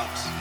Una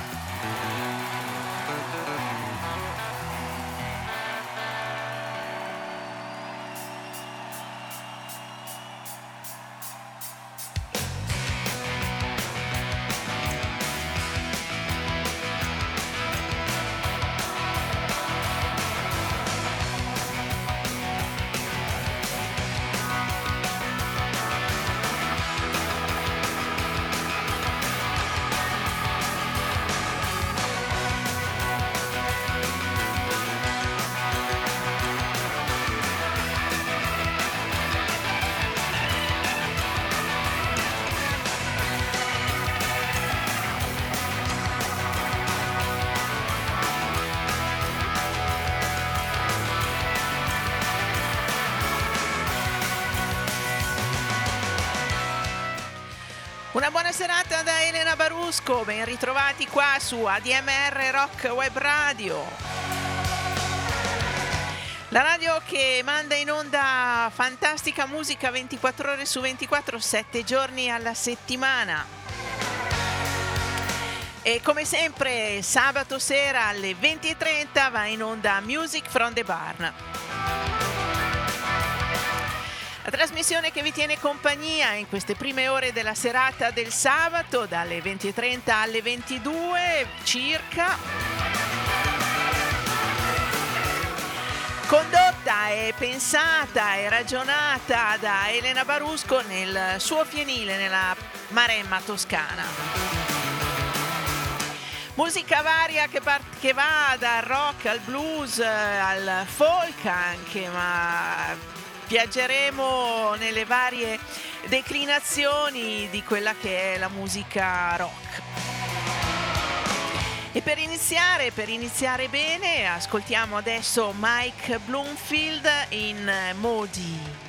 buona serata da Elena Barusco, ben ritrovati qua su ADMR Rock Web Radio. La radio che manda in onda fantastica musica 24 ore su 24, 7 giorni alla settimana. E come sempre sabato sera alle 20.30 va in onda Music from the Barn. Trasmissione che vi tiene compagnia in queste prime ore della serata del sabato dalle 20.30 alle 22 circa. Condotta e pensata e ragionata da Elena Barusco nel suo fienile nella Maremma toscana. Musica varia che, part- che, va dal rock al blues al folk anche, ma viaggeremo nelle varie declinazioni di quella che è la musica rock. E per iniziare, per iniziare bene, ascoltiamo adesso Mike Bloomfield in Modi.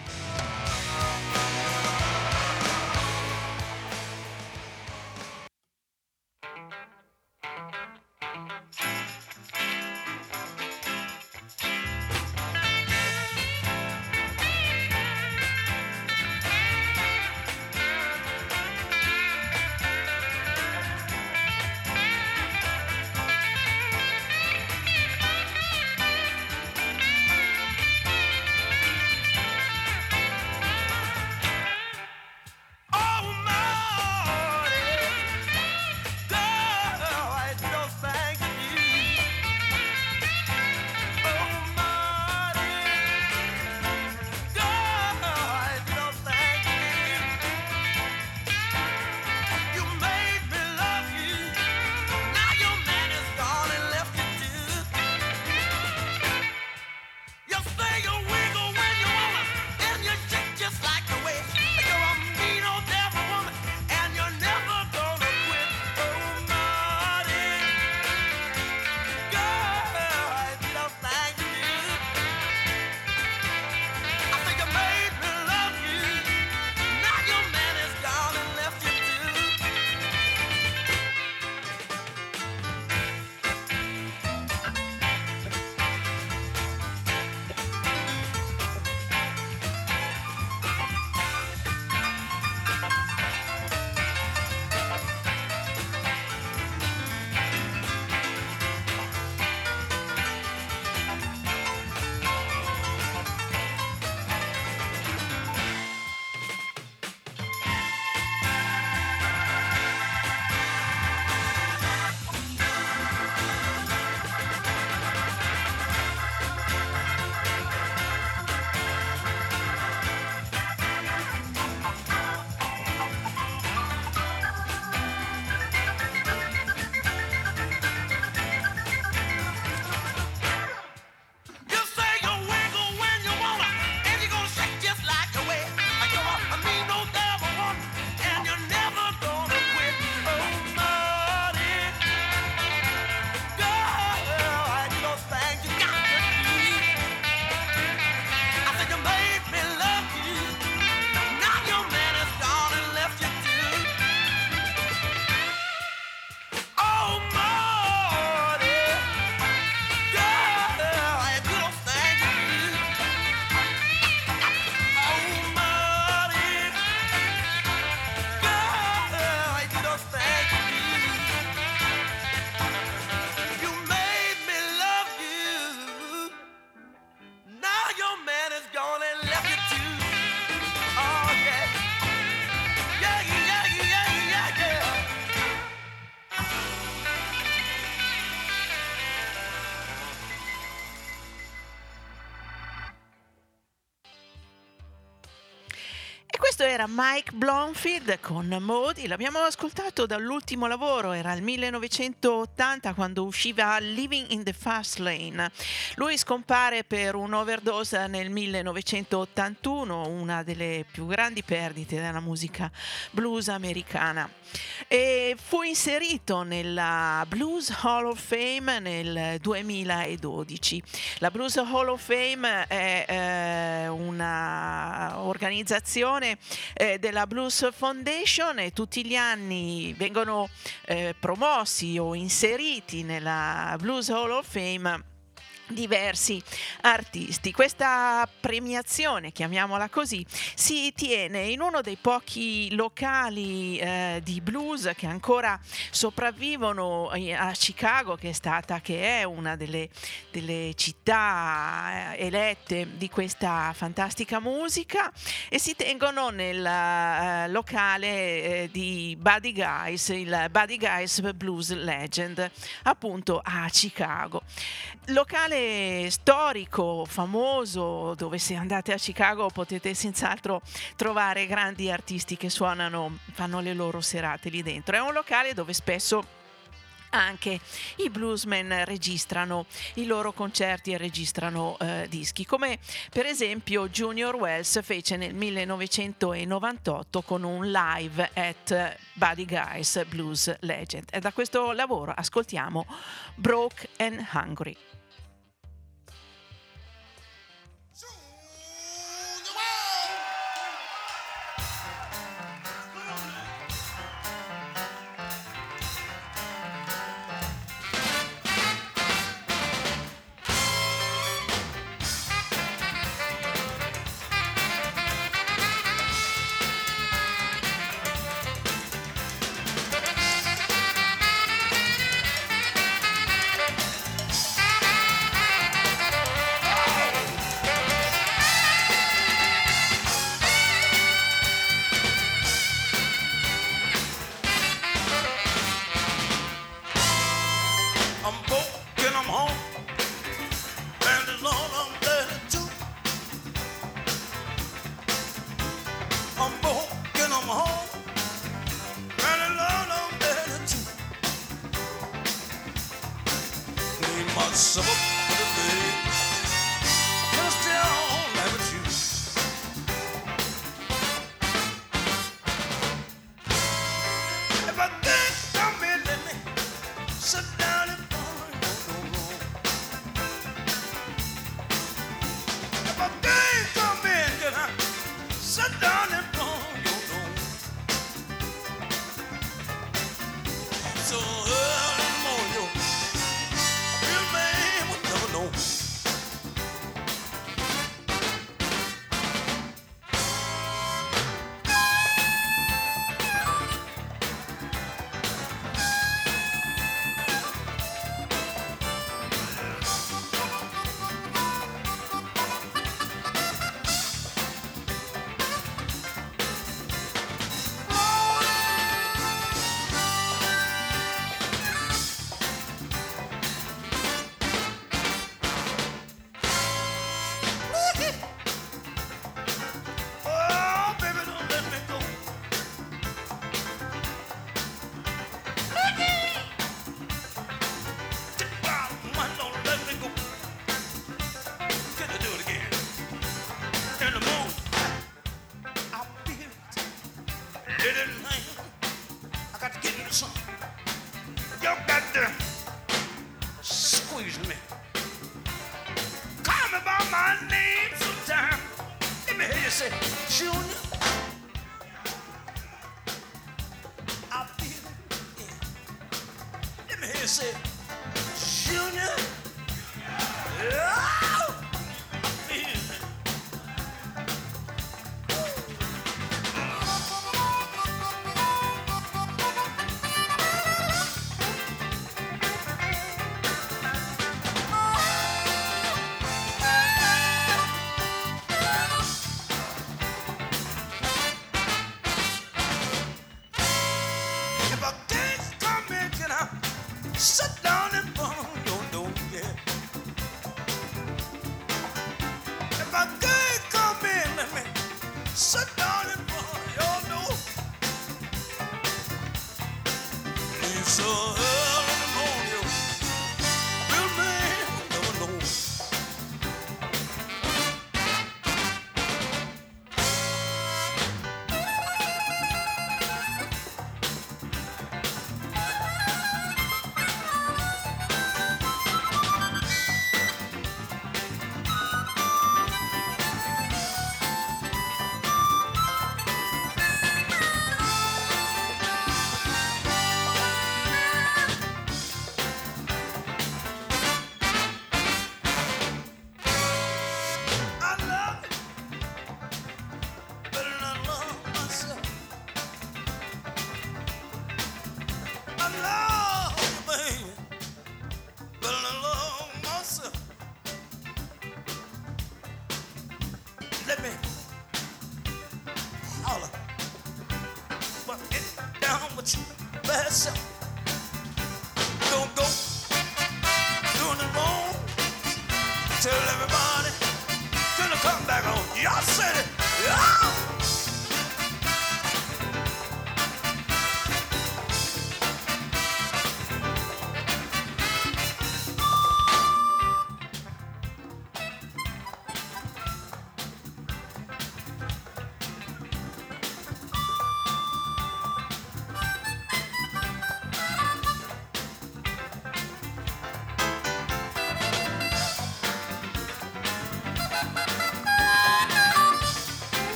Questo era Mike Blomfield con Modi, l'abbiamo ascoltato dall'ultimo lavoro, era il 1980 quando usciva Living in the Fast Lane. Lui scompare per un'overdose nel 1981, una delle più grandi perdite della musica blues americana. E fu inserito nella Blues Hall of Fame nel 2012. La Blues Hall of Fame è eh, una organizzazione eh, della Blues Foundation e tutti gli anni vengono eh, promossi o inseriti nella Blues Hall of Fame diversi artisti. Questa premiazione, chiamiamola così, si tiene in uno dei pochi locali eh, di blues che ancora sopravvivono eh, a Chicago, che è stata, che è una delle, delle città eh, elette di questa fantastica musica e si tengono nel uh, locale eh, di Buddy Guys, il Buddy Guys Blues Legend, appunto a Chicago. Locale storico, famoso, dove se andate a Chicago potete senz'altro trovare grandi artisti che suonano, fanno le loro serate lì dentro. È un locale dove spesso anche i bluesmen registrano i loro concerti e registrano eh, dischi, come per esempio Junior Wells fece nel 1998 con un live at Buddy Guys Blues Legend. E da questo lavoro ascoltiamo Broke and Hungry.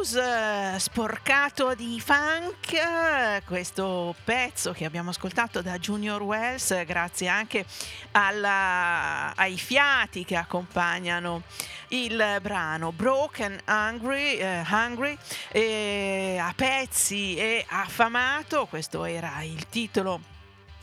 Eh, blues eh, sporcato di funk, eh, questo pezzo che abbiamo ascoltato da Junior Wells, grazie anche alla, ai fiati che accompagnano il brano Broken Hungry, eh, hungry eh, a pezzi e affamato, questo era il titolo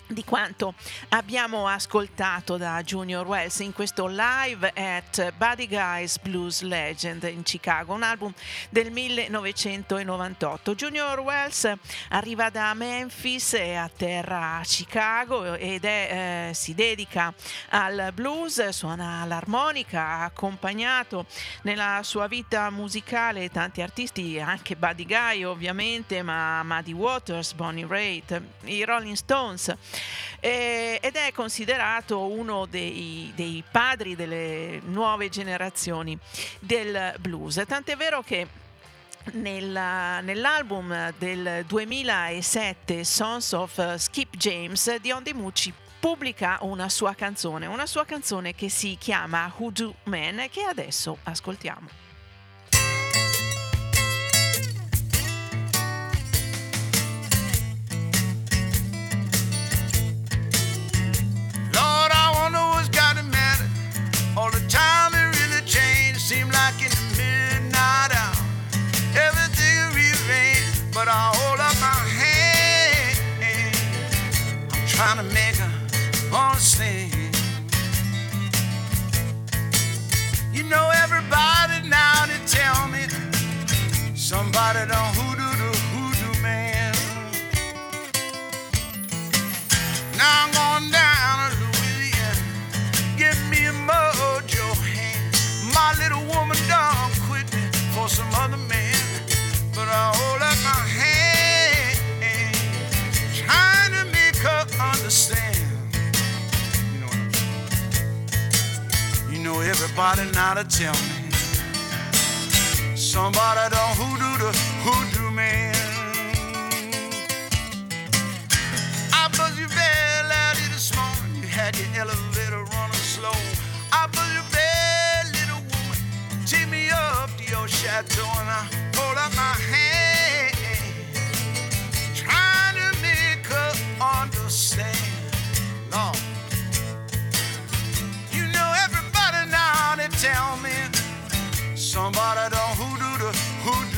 di quanto abbiamo ascoltato da Junior Wells in questo live at Buddy Guys Blues Legend in Chicago, un album del 1998. Junior Wells arriva da Memphis e atterra a Chicago ed è, eh, si dedica al blues, suona l'armonica, ha accompagnato nella sua vita musicale tanti artisti, anche Buddy Guy ovviamente, ma Muddy Waters, Bonnie Raitt, i Rolling Stones eh, ed è considerato uno dei, dei padri delle nuove generazioni del blues. Tant'è vero che nella, nell'album del 2007 Sons of Skip James Dion DiMucci pubblica una sua canzone, una sua canzone che si chiama Hoodoo Man che adesso ascoltiamo. Somebody don't hoodoo the hoodoo man. Now I'm going down to Louisiana, give me a mojo hand. My little woman done quit me for some other man, but I hold up my hand. Trying to make her understand. You know, you know everybody now to tell me. Somebody don't hoodoo the hoodoo man. I buzz you bell early this morning. You had your elevator running slow. I buzz you bell, little woman. Take me up to your chateau and I hold up my hand. Trying to make her understand. No. You know everybody now they tell me somebody don't hoodoo the hoodoo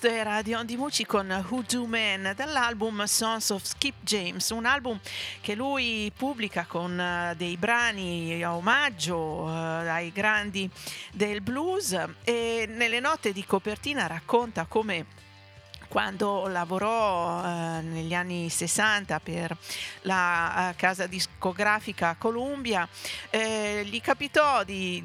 questo era Dion Di Mucci con Who Do Man dall'album Sons of Skip James, un album che lui pubblica con uh, dei brani a omaggio uh, ai grandi del blues e nelle note di copertina racconta come quando lavorò eh, negli anni 60 per la uh, casa discografica Columbia, eh, gli capitò di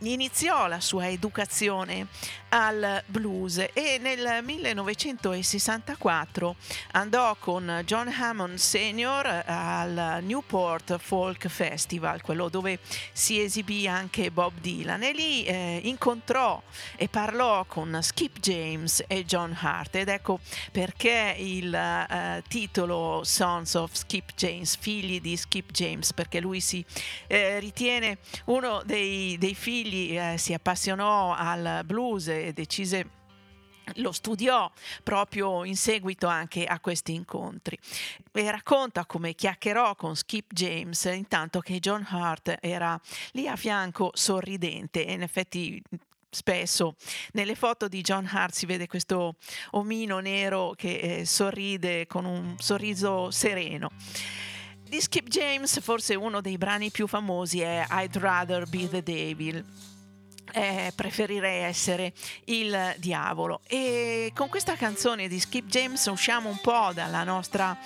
iniziò la sua educazione al blues e nel 1964 andò con John Hammond Sr. al Newport Folk Festival, quello dove si esibì anche Bob Dylan e lì eh, incontrò e parlò con Skip James e John Hart ed ecco perché il eh, titolo Sons of Skip James, figli di Skip James, perché lui si eh, ritiene uno dei, dei figli, eh, si appassionò al blues e decise lo studiò proprio in seguito anche a questi incontri. E racconta come chiacchierò con Skip James intanto che John Hart era lì a fianco sorridente. E in effetti spesso nelle foto di John Hart si vede questo omino nero che eh, sorride con un sorriso sereno di Skip James forse uno dei brani più famosi è I'd Rather Be the Devil eh, preferirei essere il diavolo. E con questa canzone di Skip James usciamo un po' dalla nostra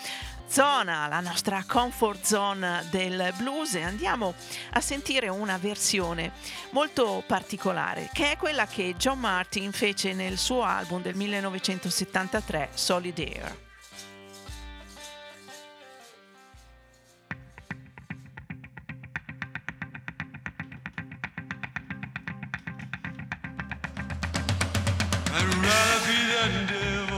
zona, la nostra comfort zone del blues e andiamo a sentire una versione molto particolare che è quella che John Martin fece nel suo album del 1973 Solid Air. Rather be that devil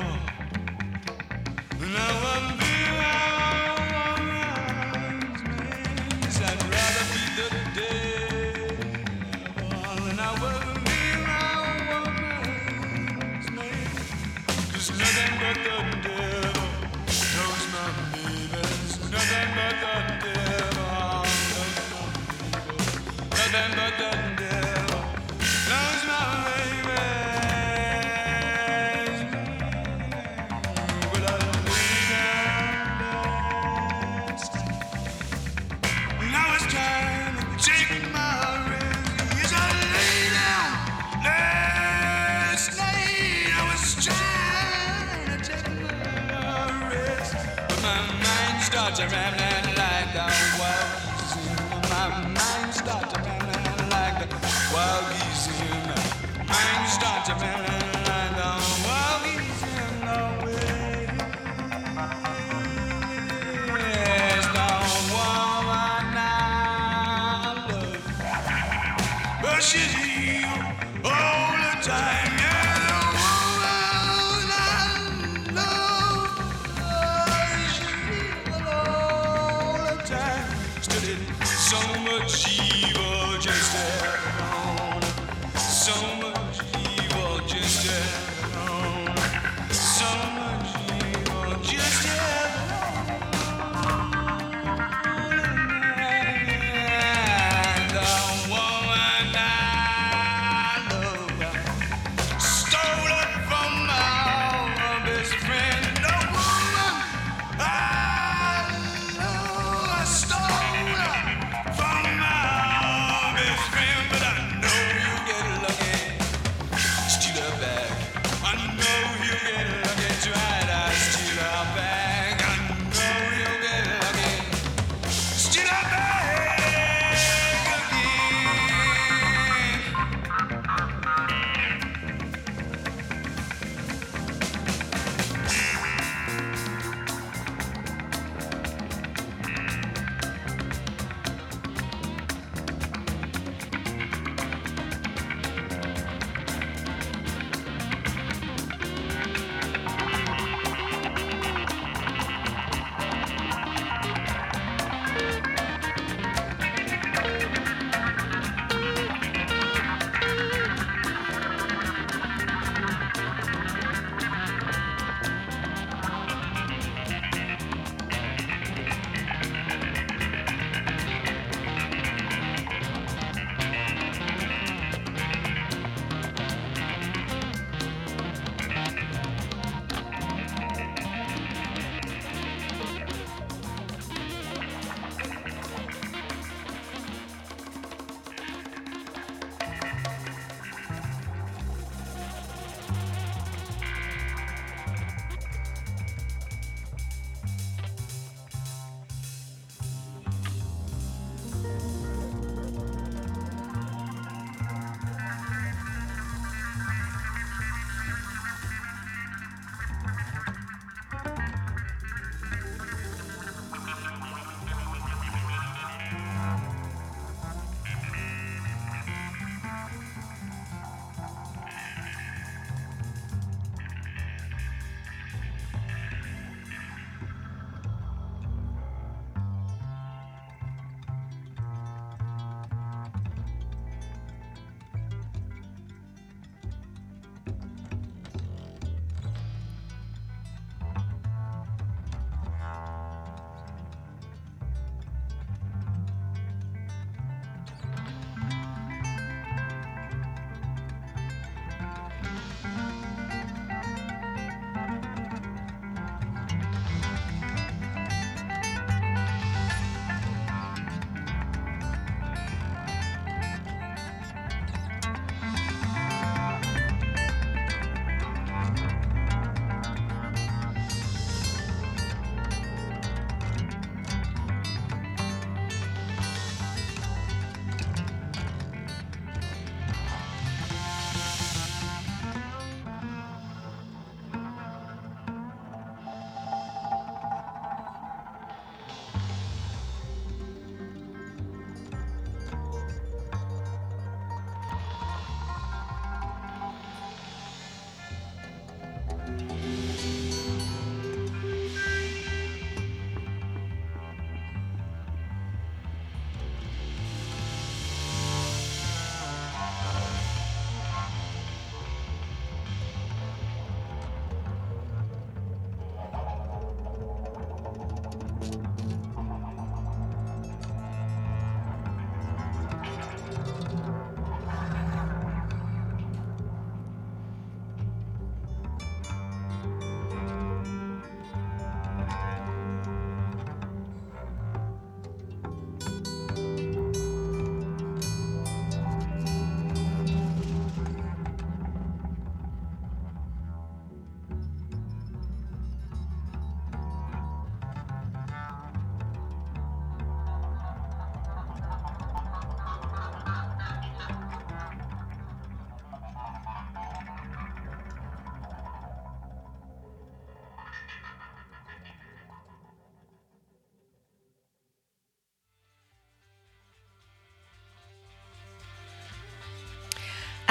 Jamaica.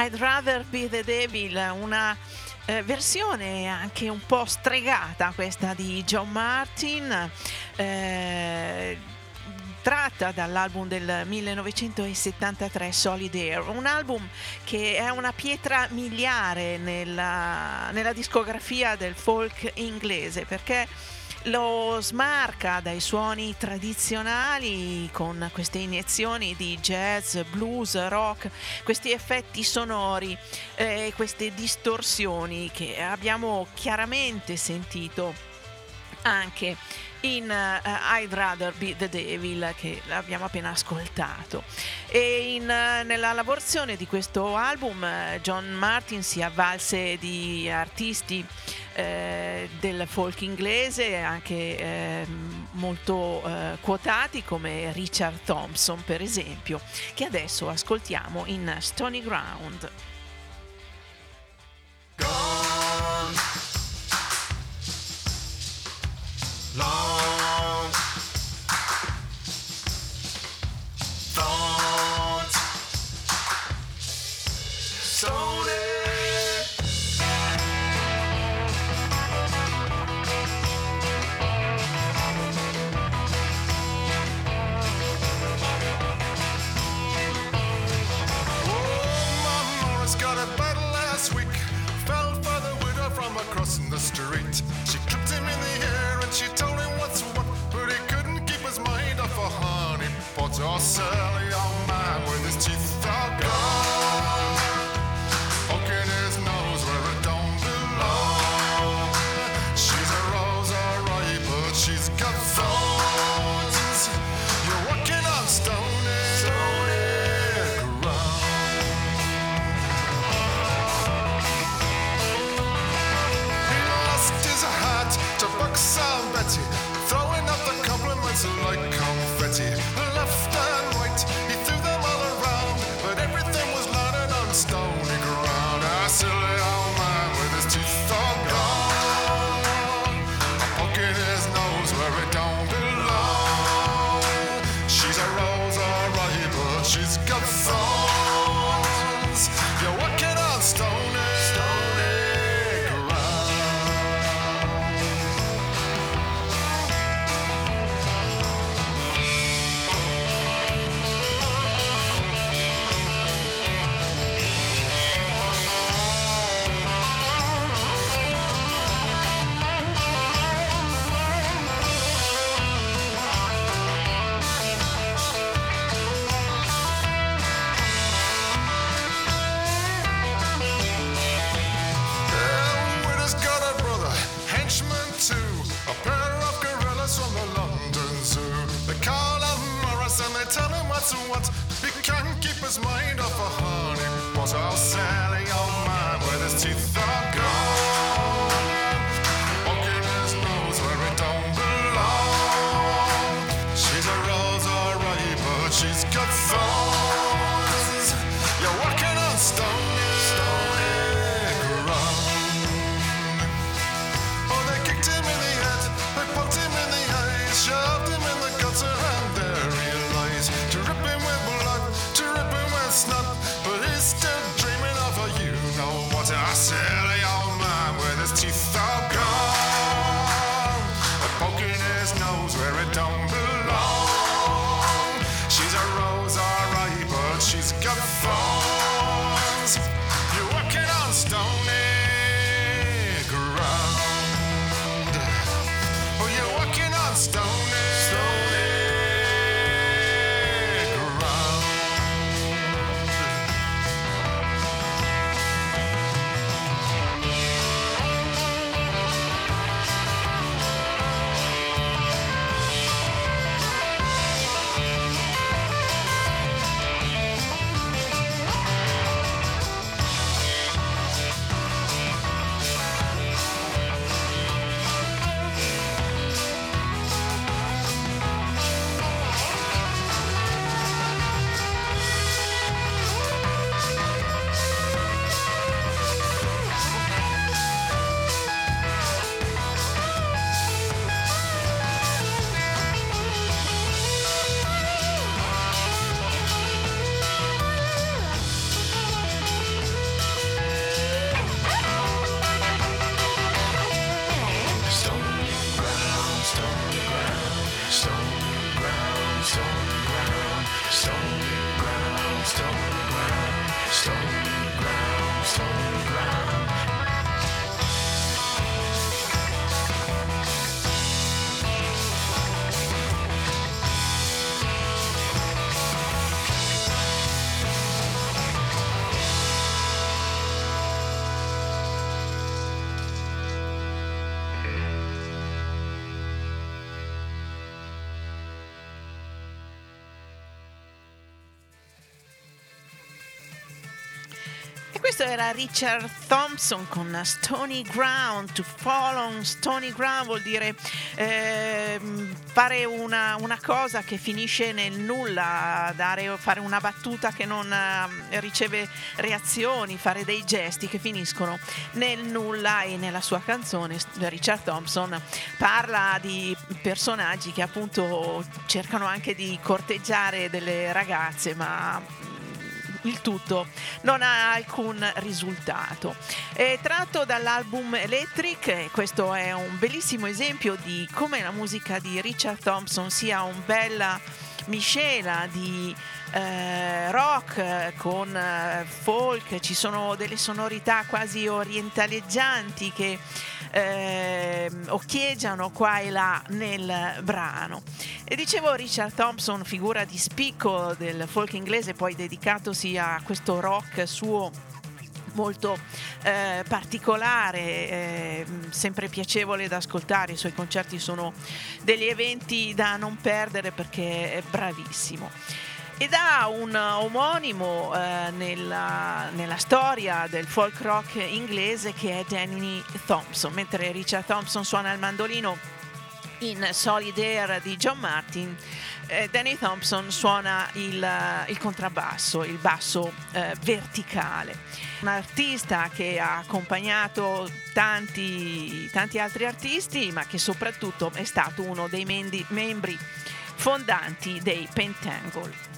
I'd Rather Be the Devil, una eh, versione anche un po' stregata questa di John Martin. Eh, tratta dall'album del 1973 Solid Air, un album che è una pietra miliare nella, nella discografia del folk inglese perché lo smarca dai suoni tradizionali con queste iniezioni di jazz, blues, rock, questi effetti sonori, eh, queste distorsioni che abbiamo chiaramente sentito anche in uh, I'd Rather Be the Devil che abbiamo appena ascoltato. E in, uh, nella lavorazione di questo album eh, John Martin si avvalse di artisti del folk inglese anche ehm, molto quotati come Richard Thompson per esempio che adesso ascoltiamo in Stony Ground. Go! Long era Richard Thompson con Stony Ground. To fall on Stony Ground vuol dire eh, fare una, una, cosa che finisce nel nulla, dare, fare una battuta che non eh, riceve reazioni, fare dei gesti che finiscono nel nulla e nella sua canzone Richard Thompson parla di personaggi che appunto cercano anche di corteggiare delle ragazze ma il tutto non ha alcun risultato. È tratto dall'album Electric, questo è un bellissimo esempio di come la musica di Richard Thompson sia un bella miscela di eh, rock con eh, folk, ci sono delle sonorità quasi orientaleggianti che eh, occhieggiano qua e là nel brano. E dicevo Richard Thompson, figura di spicco del folk inglese, poi dedicatosi a questo rock suo molto eh, particolare, eh, sempre piacevole da ascoltare, i suoi concerti sono degli eventi da non perdere perché è bravissimo ed ha un omonimo eh, nella, nella, storia del folk rock inglese che è Danny Thompson, mentre Richard Thompson suona il mandolino in Solid Air di John Martin, eh, Danny Thompson suona il, il contrabbasso, il basso eh, verticale. Un artista che ha accompagnato tanti, tanti altri artisti, ma che soprattutto è stato uno dei membri fondanti dei Pentangle.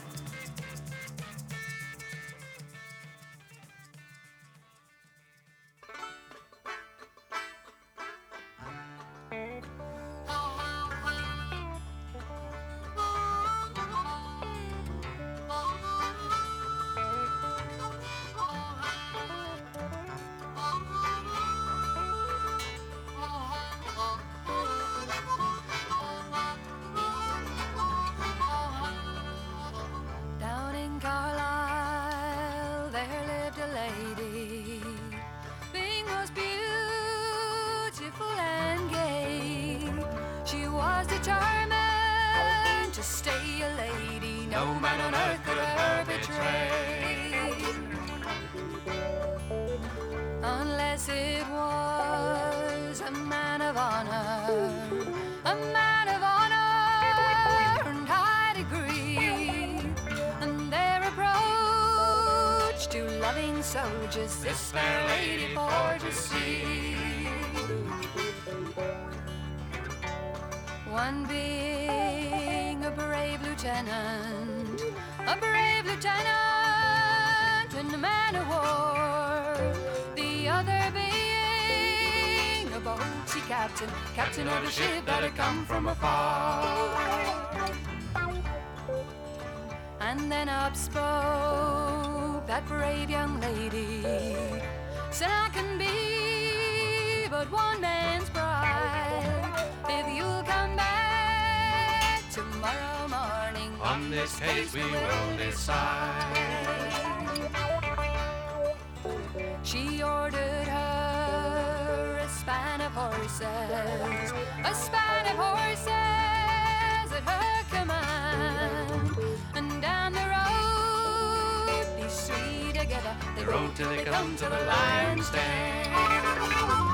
soldiers, this fair lady for to see. One being a brave lieutenant, a brave lieutenant in a man of war. The other being a boatsy captain, captain of a ship that had come from afar. And then up spoke that brave young lady said I can be but one man's bride if you'll come back tomorrow morning. On this case we will decide. She ordered her a span of horses, a span of horses. road till they come to the lion's den.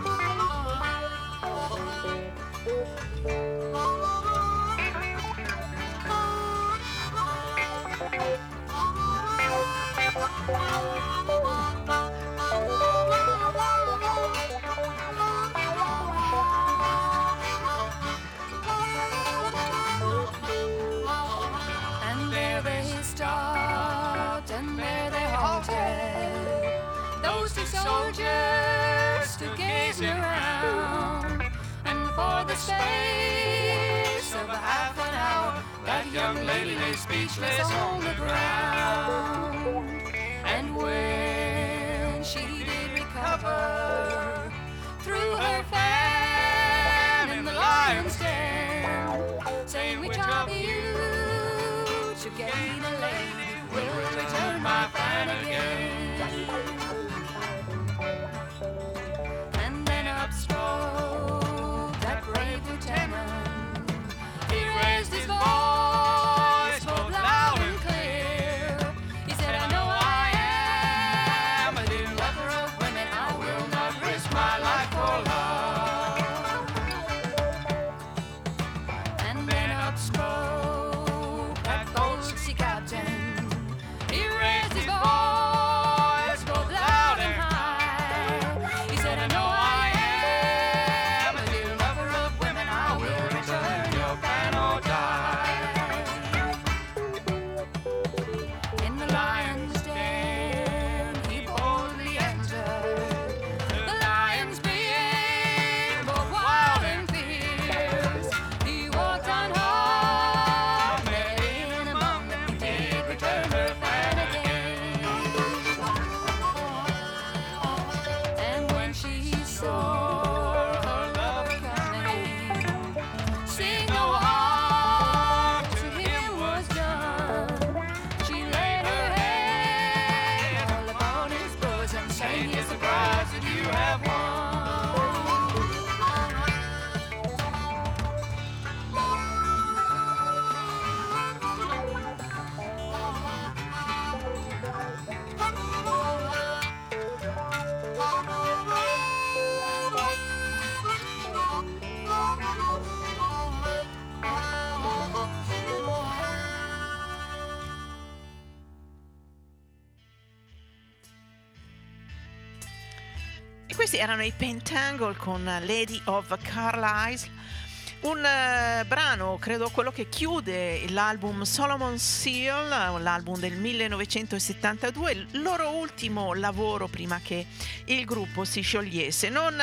saying, which of you erano Pentangle con Lady of Carlisle un uh, brano, credo quello che chiude l'album Solomon Seal, l'album del 1972, il loro ultimo lavoro prima che il gruppo si sciogliesse. Non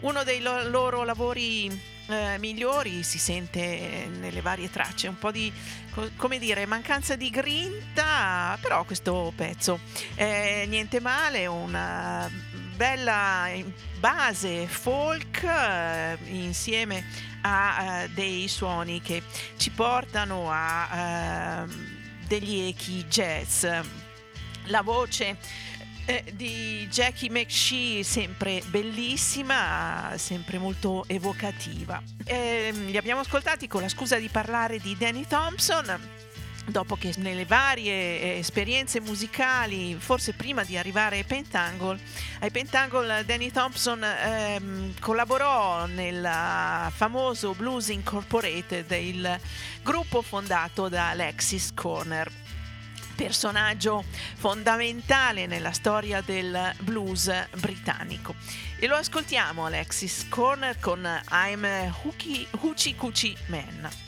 uno dei lo- loro lavori eh, migliori si sente nelle varie tracce, un po' di co- come dire, mancanza di grinta, però questo pezzo è niente male, una bella base folk eh, insieme a eh, dei suoni che ci portano a eh, degli echi jazz. La voce eh, di Jackie McShee sempre bellissima, sempre molto evocativa. Eh, li abbiamo ascoltati con la scusa di parlare di Danny Thompson dopo che nelle varie eh, esperienze musicali, forse prima di arrivare ai Pentangle, ai Pentangle Danny Thompson ehm, collaborò nel famoso Blues Incorporated, il gruppo fondato da Alexis Corner personaggio fondamentale nella storia del blues britannico. E lo ascoltiamo Alexis Corner con I'm Hoochie Coochie Man.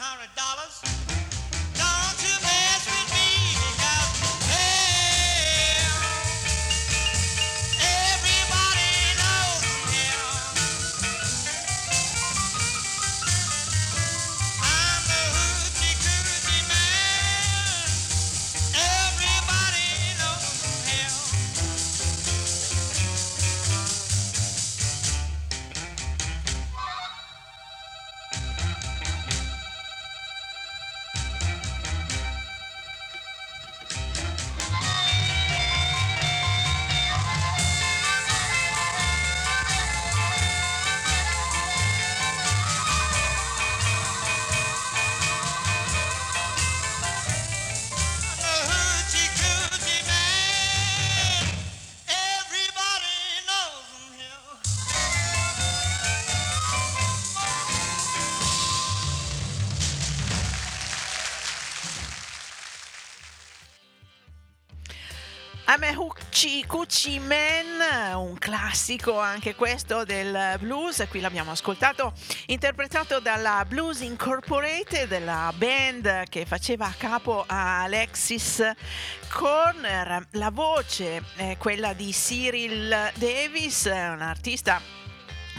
Hundred dollars. Gucci Gucci Man, un classico anche questo del blues, qui l'abbiamo ascoltato, interpretato dalla Blues Incorporated, la band che faceva capo a Alexis Corner. La voce è quella di Cyril Davis, un artista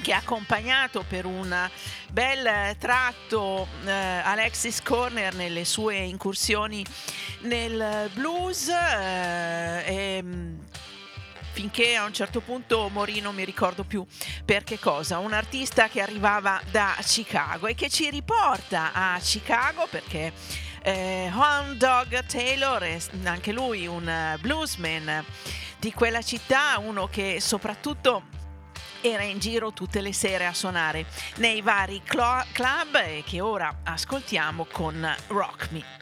che ha accompagnato per un bel tratto eh, Alexis Corner nelle sue incursioni nel blues eh, e, finché a un certo punto morì non mi ricordo più per che cosa, un artista che arrivava da Chicago e che ci riporta a Chicago perché eh, Hound Dog Taylor è anche lui un bluesman di quella città, uno che soprattutto era in giro tutte le sere a suonare nei vari cl- club e che ora ascoltiamo con Rock Me.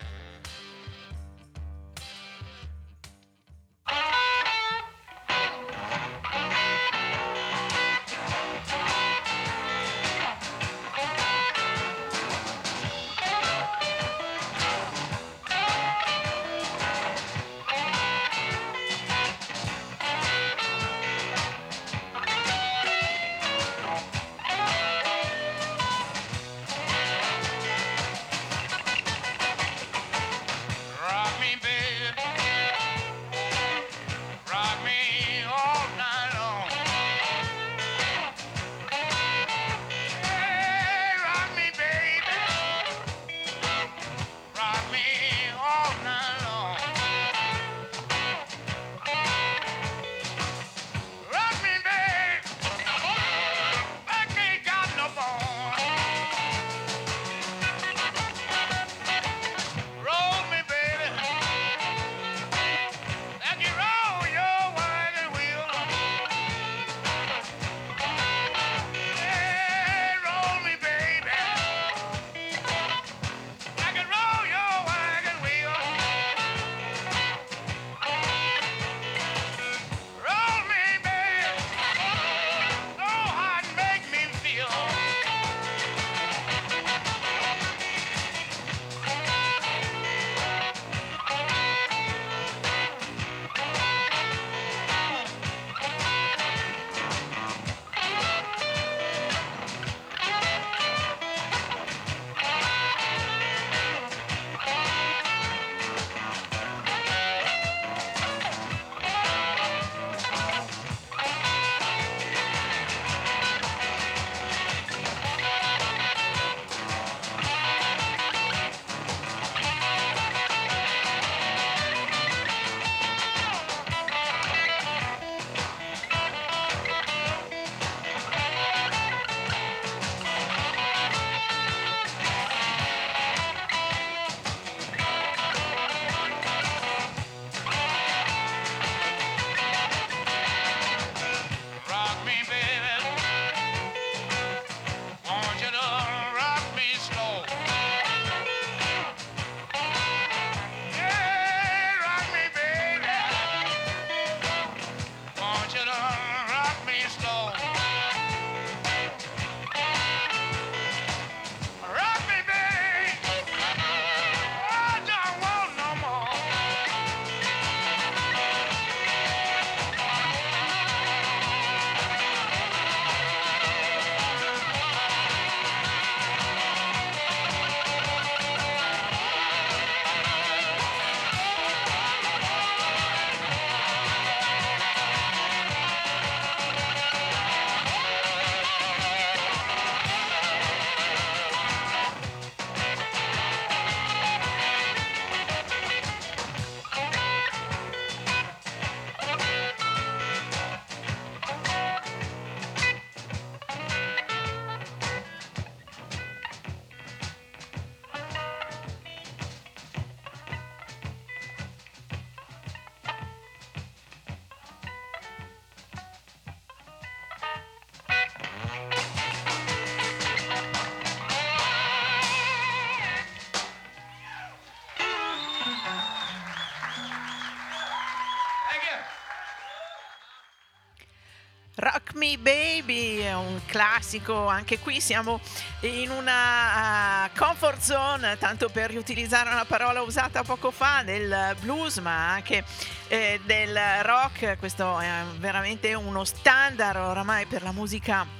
Me Baby, è un classico, anche qui siamo in una uh, comfort zone, tanto per riutilizzare una parola usata poco fa, del blues, ma anche eh, del rock, questo è veramente uno standard oramai per la musica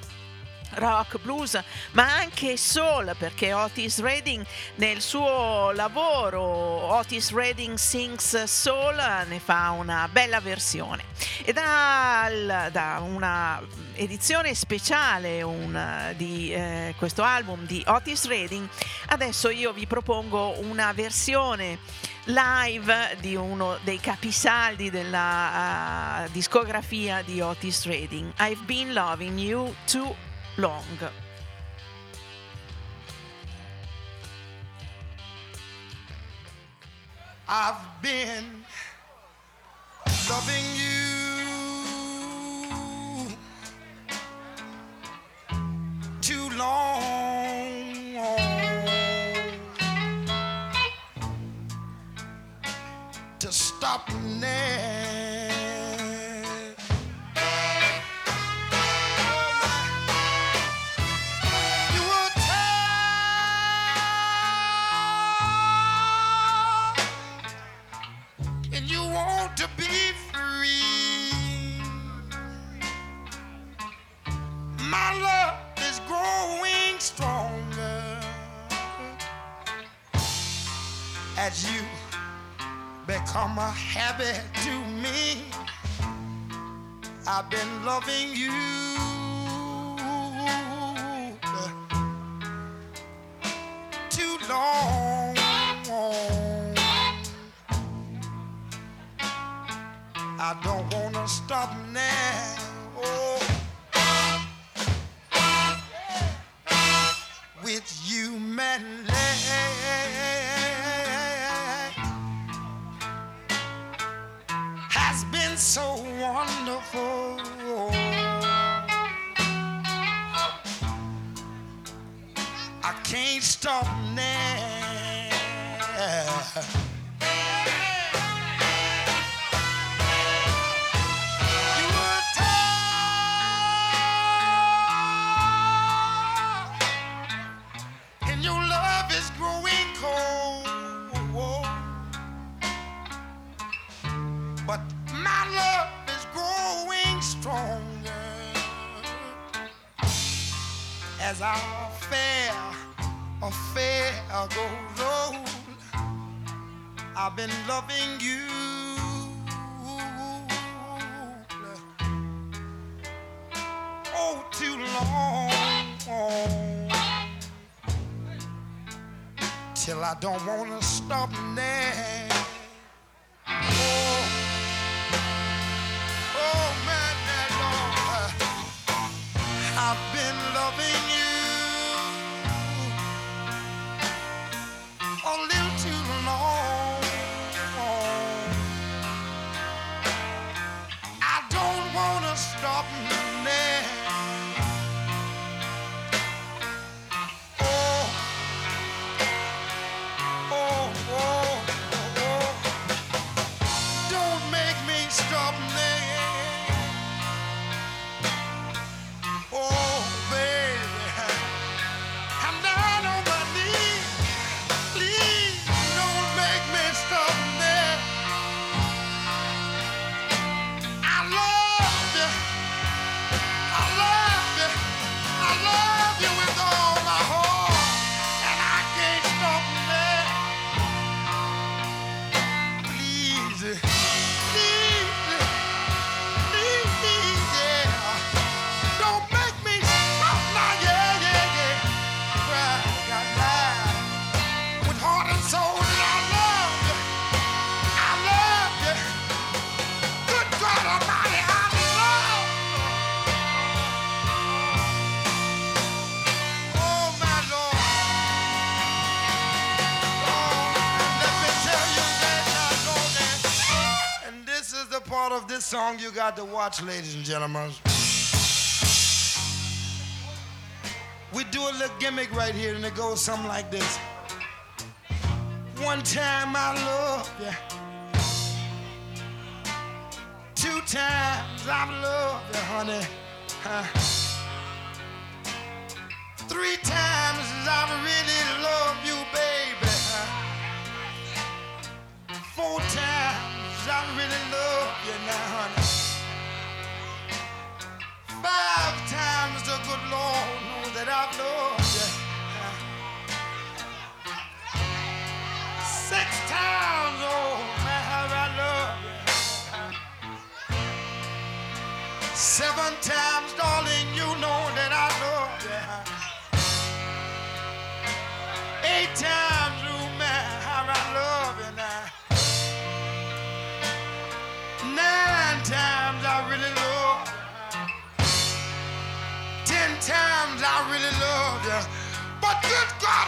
rock, blues, ma anche soul, perché Otis Redding nel suo lavoro Otis Redding Sings Soul ne fa una bella versione. E dal, da una edizione speciale un, di eh, questo album di Otis Redding, adesso io vi propongo una versione live di uno dei capisaldi della uh, discografia di Otis Redding. I've been loving you too long. I've been loving you too long to stop now. As you become a habit to me. I've been loving you too long. I don't wanna stop now. Been loving you oh too long till I don't wanna stop now. You got to watch, ladies and gentlemen. We do a little gimmick right here, and it goes something like this. One time I love you. Two times I've loved you, honey. Uh, really love you. But good God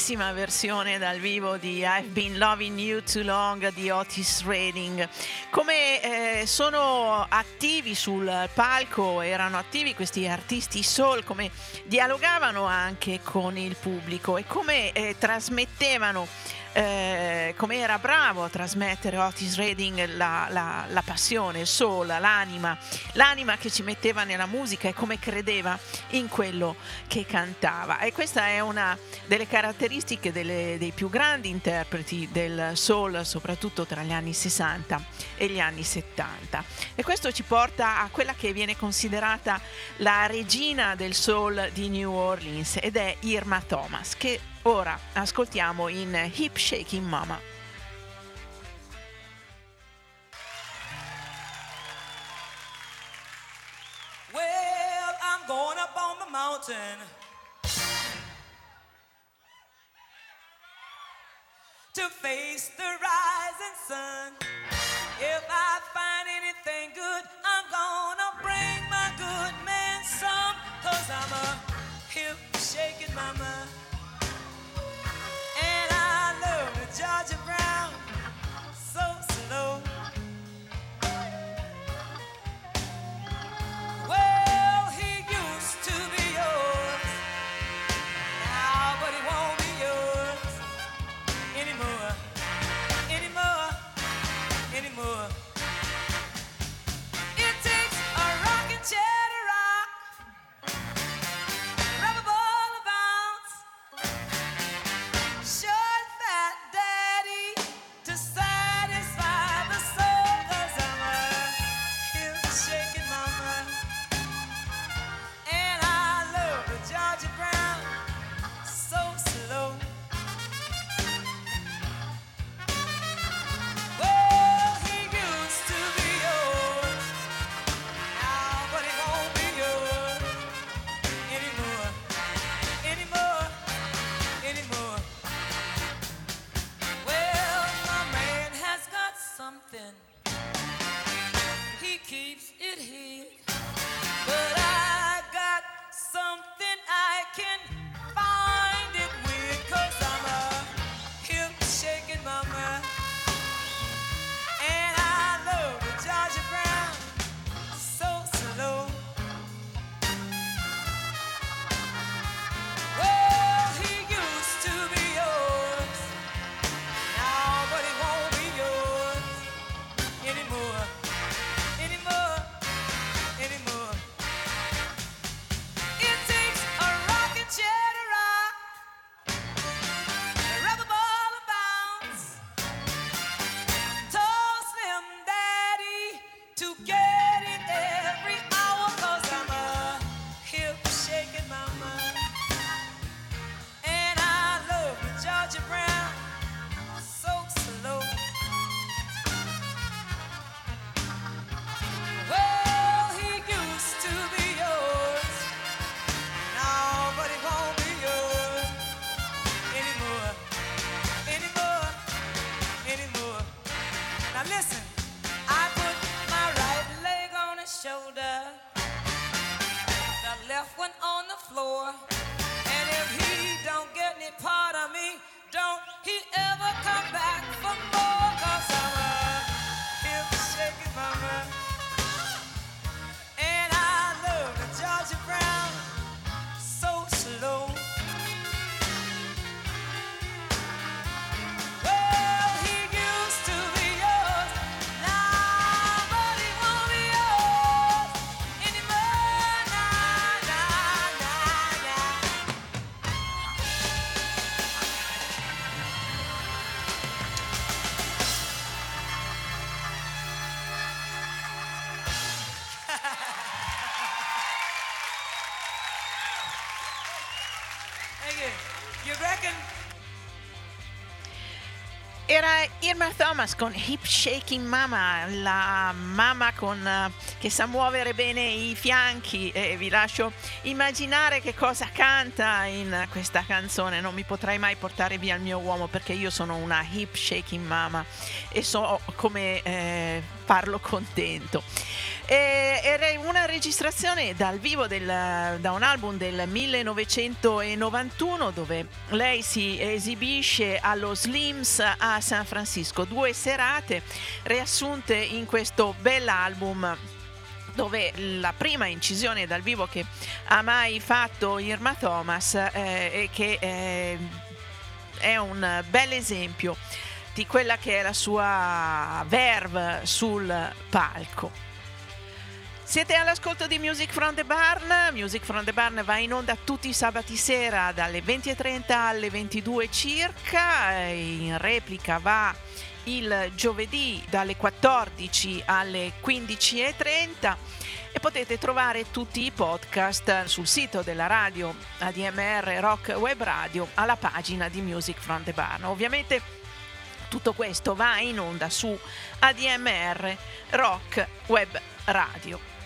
bellissima versione dal vivo di I've Been Loving You Too Long di Otis Redding. Come eh, sono attivi sul palco, erano attivi questi artisti soul, come dialogavano anche con il pubblico e come eh, trasmettevano eh, come era bravo a trasmettere Otis Redding la, la- la passione, il soul, l'anima, l'anima che ci metteva nella musica e come credeva in quello che cantava. E questa è una delle caratteristiche delle- dei più grandi interpreti del soul, soprattutto tra gli anni 60 e gli anni 70. E questo ci porta a quella che viene considerata la regina del soul di New Orleans ed è Irma Thomas, che ora ascoltiamo in Hip Shaking Mama. Well, I'm going up on the mountain to face the rising sun. If I find anything good, I'm gonna bring my good man some. Cause I'm a hip shaking mama. Irma Thomas con Hip Shaking Mama, la mamma con, eh, che sa muovere bene i fianchi e vi lascio immaginare che cosa canta in questa canzone. Non mi potrai mai portare via il mio uomo perché io sono una Hip Shaking Mama e so come eh, farlo contento. era una registrazione dal vivo del, da un album del 1991 dove lei si esibisce allo Slims a San Francisco. Due serate riassunte in questo bell'album dove la prima incisione dal vivo che ha mai fatto Irma Thomas eh, e che eh, è un bel esempio di quella che è la sua verve sul palco. Siete all'ascolto di Music from the Barn. Music from the Barn va in onda tutti i sabati sera dalle 20.30 alle 22 circa. In replica va il giovedì dalle 14 alle 15.30 e potete trovare tutti i podcast sul sito della radio ADMR Rock Web Radio alla pagina di Music from the Barn. Ovviamente tutto questo va in onda su ADMR Rock Web Radio.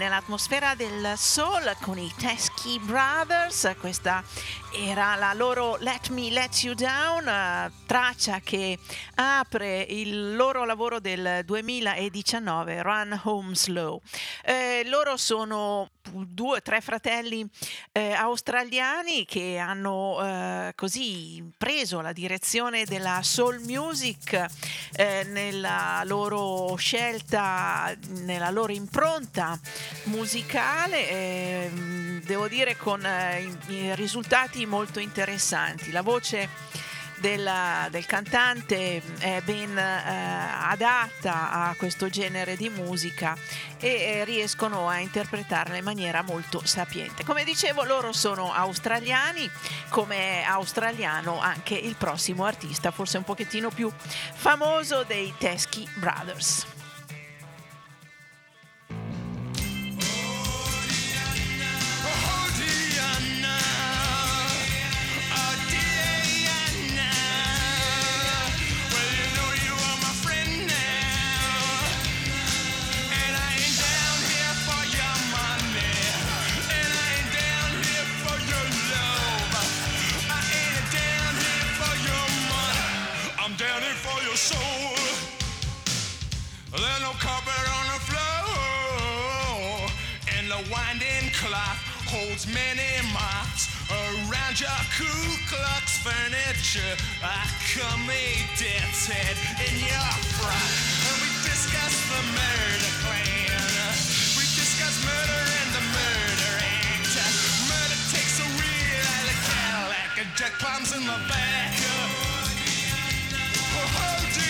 Nell'atmosfera del soul con i Teskey Brothers, questa era la loro Let Me Let You Down, uh, traccia che apre il loro lavoro del 2019, Run Home Slow. Eh, loro sono due o tre fratelli eh, australiani che hanno eh, così preso la direzione della soul music eh, nella loro scelta, nella loro impronta musicale, ehm, devo dire con eh, risultati molto interessanti. La voce della, del cantante è ben eh, adatta a questo genere di musica e eh, riescono a interpretarla in maniera molto sapiente. Come dicevo, loro sono australiani, come australiano anche il prossimo artista, forse un pochettino più famoso dei Teskey Brothers. Holds many marks around your Ku Klux furniture. I come a death's head in your front. And we discuss the murder plan. We discuss murder and the murder act. Murder takes a out of Cadillac and Jack climbs in the back the whole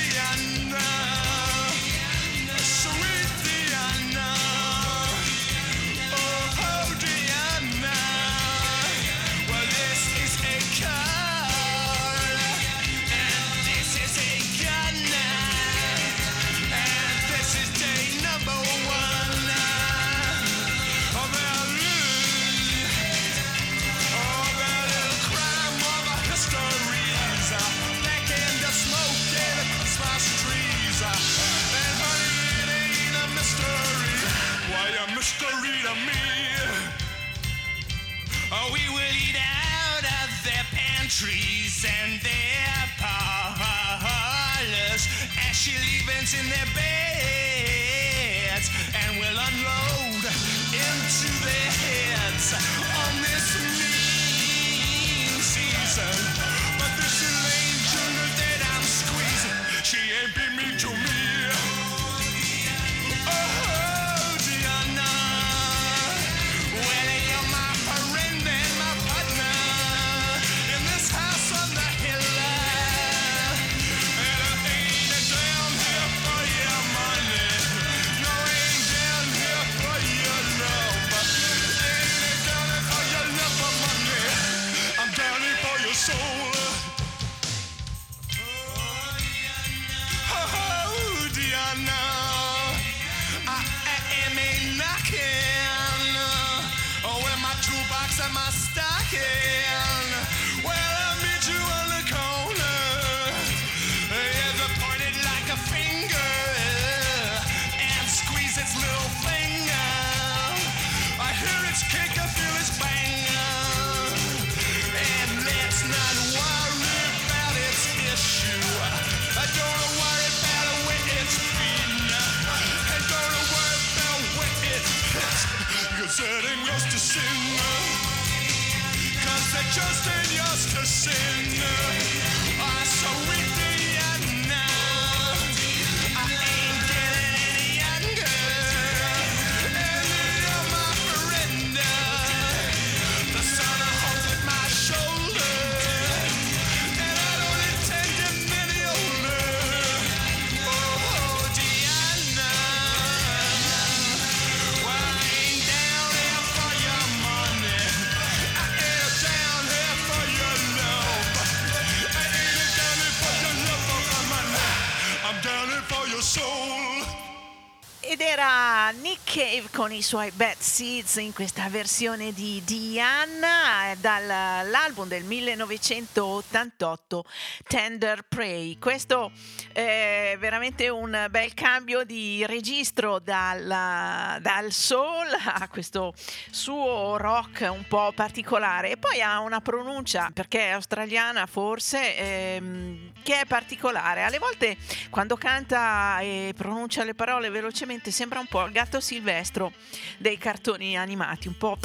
con i suoi Bad Seeds in questa versione di Diana dall'album del 1988 Tender Prey. Questo è veramente un bel cambio di registro dal, dal soul a questo suo rock un po' particolare e poi ha una pronuncia perché è australiana forse ehm, che è particolare. Alle volte quando canta e pronuncia le parole velocemente sembra un po' il gatto silvestro dei cartoni animati, un po'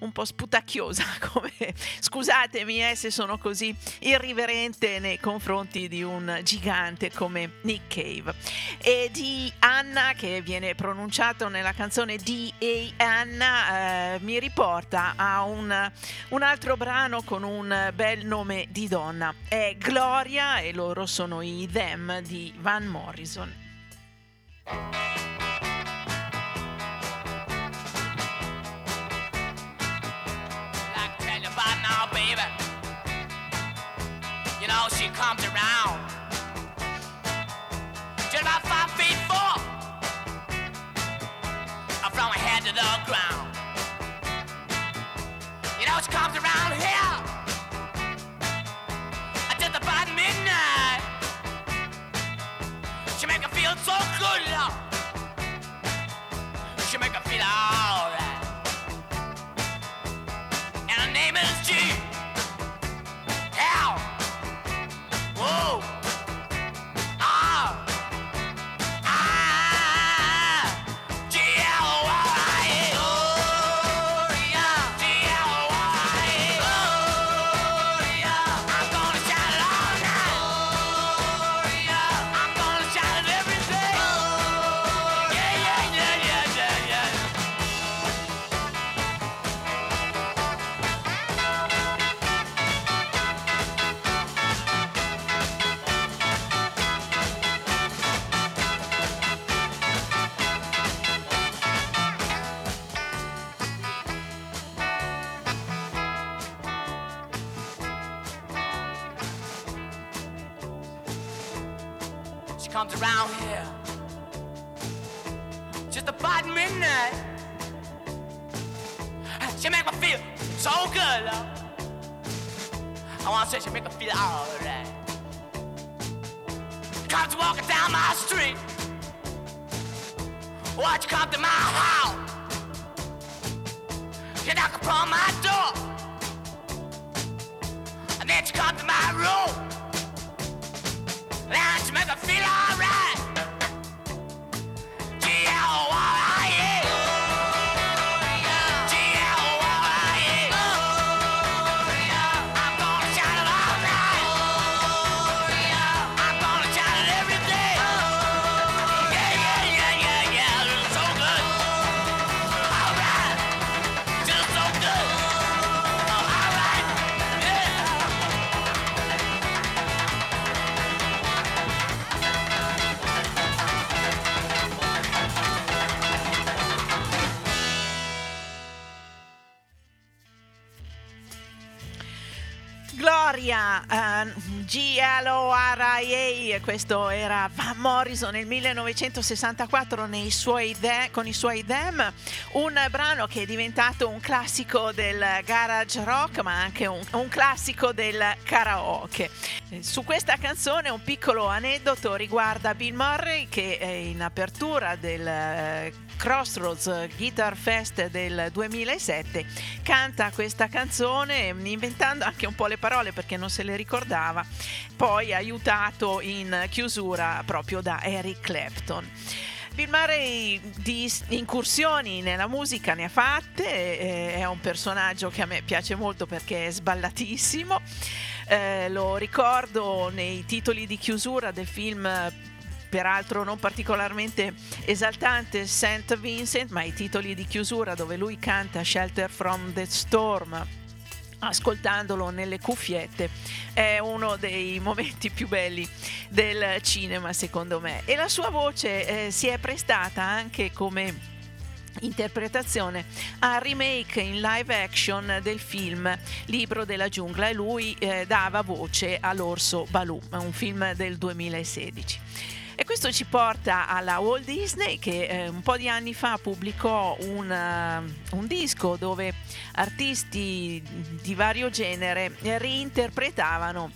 un po' sputacchiosa come scusatemi eh, se sono così irriverente nei confronti di un gigante come Nick Cave e di Anna che viene pronunciato nella canzone D.A. Anna eh, mi riporta a un, un altro brano con un bel nome di donna è Gloria e loro sono i Them di Van Morrison know, she comes around. Just about five feet four. From her head to the ground. You know, she comes around here. Just about midnight. She make her feel so good, Lord. She make her feel alright. And her name is G. questo era Van Morrison nel 1964 nei suoi de- con i suoi Them un brano che è diventato un classico del garage rock ma anche un, un classico del karaoke. Su questa canzone un piccolo aneddoto riguarda Bill Murray che in apertura del eh, Crossroads Guitar Fest del 2007 canta questa canzone inventando anche un po' le parole perché non se le ricordava, poi aiutato in chiusura proprio da Eric Clapton. Bill Murray di incursioni nella musica ne ha fatte, eh, è un personaggio che a me piace molto perché è sballatissimo, eh, lo ricordo nei titoli di chiusura del film peraltro non particolarmente esaltante St. Vincent, ma i titoli di chiusura dove lui canta Shelter from the Storm ascoltandolo nelle cuffiette è uno dei momenti più belli del cinema secondo me e la sua voce eh, si è prestata anche come interpretazione a remake in live action del film Libro della giungla e lui eh, dava voce all'orso Baloo, un film del 2016. E questo ci porta alla Walt Disney che eh, un po' di anni fa pubblicò un, uh, un disco dove artisti di vario genere reinterpretavano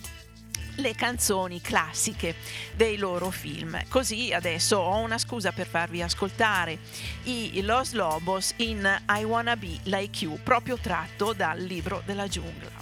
le canzoni classiche dei loro film. Così adesso ho una scusa per farvi ascoltare i Los Lobos in I Wanna Be Like You, proprio tratto dal libro della giungla.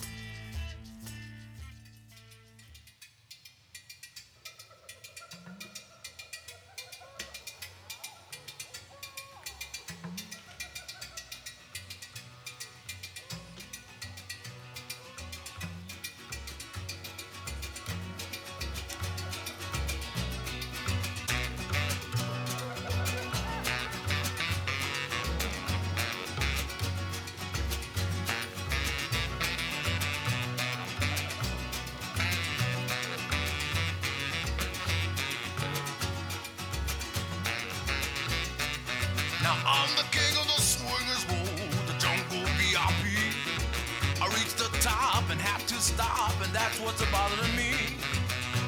What's bothering me.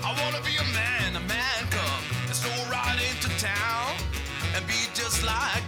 I wanna be a man, a man cub, and stroll right into town and be just like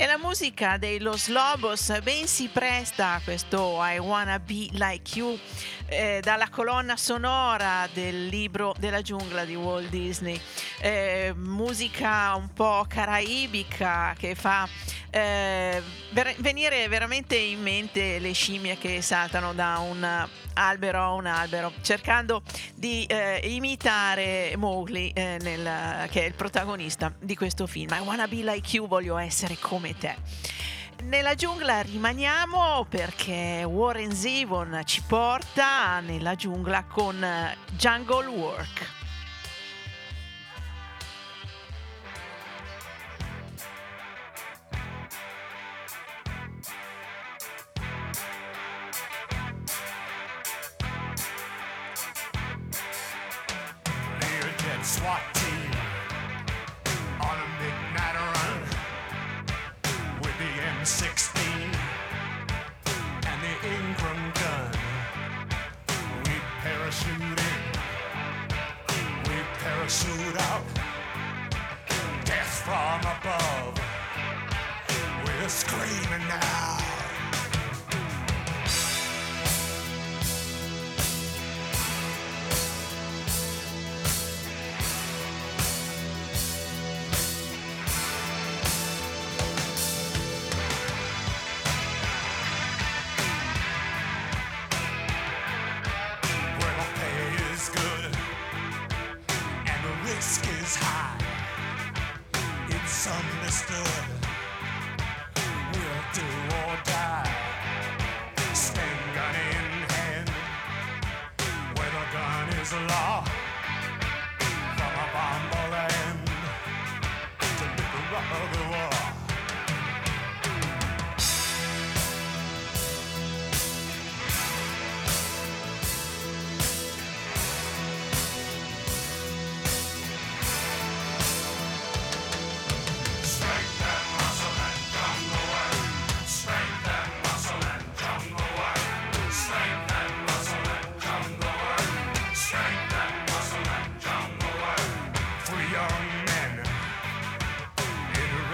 E la musica dei Los Lobos ben si presta a questo I Wanna Be Like You eh, dalla colonna sonora del libro della giungla di Walt Disney. Eh, musica un po' caraibica che fa eh, ver- venire veramente in mente le scimmie che saltano da un albero a un albero cercando di eh, imitare Mowgli eh, nel- che è il protagonista di questo film. I wanna be like you, voglio essere come te. Nella giungla rimaniamo perché Warren Zevon ci porta nella giungla con eh, Jungle Work.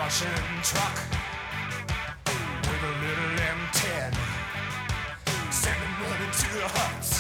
Russian truck with a little M10. Send them running to the huts.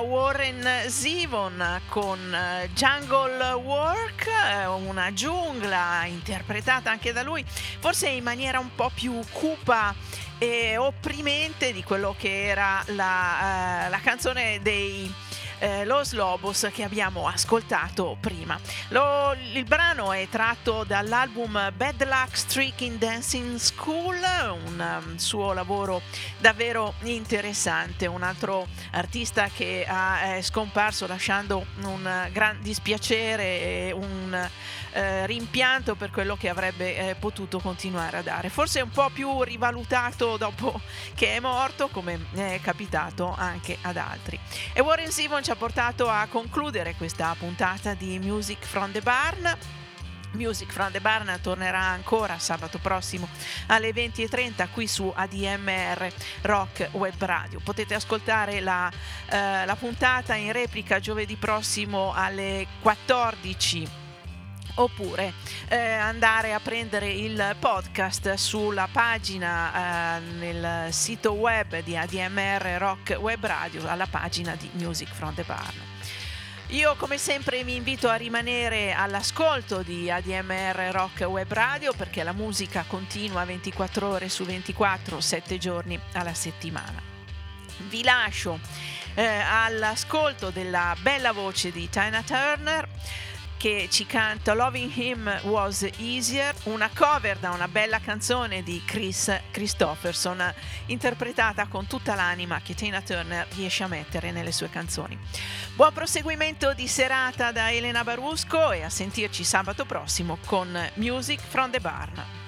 Warren Zevon con eh, Jungle Work, eh, una giungla interpretata anche da lui, forse in maniera un po' più cupa e opprimente di quello che era la, eh, la canzone dei eh, Los Lobos che abbiamo ascoltato prima. Lo- il brano è tratto dall'album Bad Luck Streak in Dancing School, un um, suo lavoro davvero interessante, un altro artista che ha, è scomparso lasciando un gran dispiacere e un eh, rimpianto per quello che avrebbe eh, potuto continuare a dare. Forse un po' più rivalutato dopo che è morto, come è capitato anche ad altri. E Warren Zevon ci ha portato a concludere questa puntata di Music from the Barn. Music from the Barn tornerà ancora sabato prossimo alle 20.30 qui su ADMR Rock Web Radio. Potete ascoltare la, eh, la puntata in replica giovedì prossimo alle 14 oppure eh, andare a prendere il podcast sulla pagina eh, nel sito web di ADMR Rock Web Radio alla pagina di Music from the Barn. Io come sempre mi invito a rimanere all'ascolto di ADMR Rock Web Radio perché la musica continua 24 ore su 24, 7 giorni alla settimana. Vi lascio eh, all'ascolto della bella voce di Tina Turner che ci canta Loving Him Was Easier, una cover da una bella canzone di Chris Christopherson, interpretata con tutta l'anima che Tina Turner riesce a mettere nelle sue canzoni. Buon proseguimento di serata da Elena Barusco e a sentirci sabato prossimo con Music from the Barn.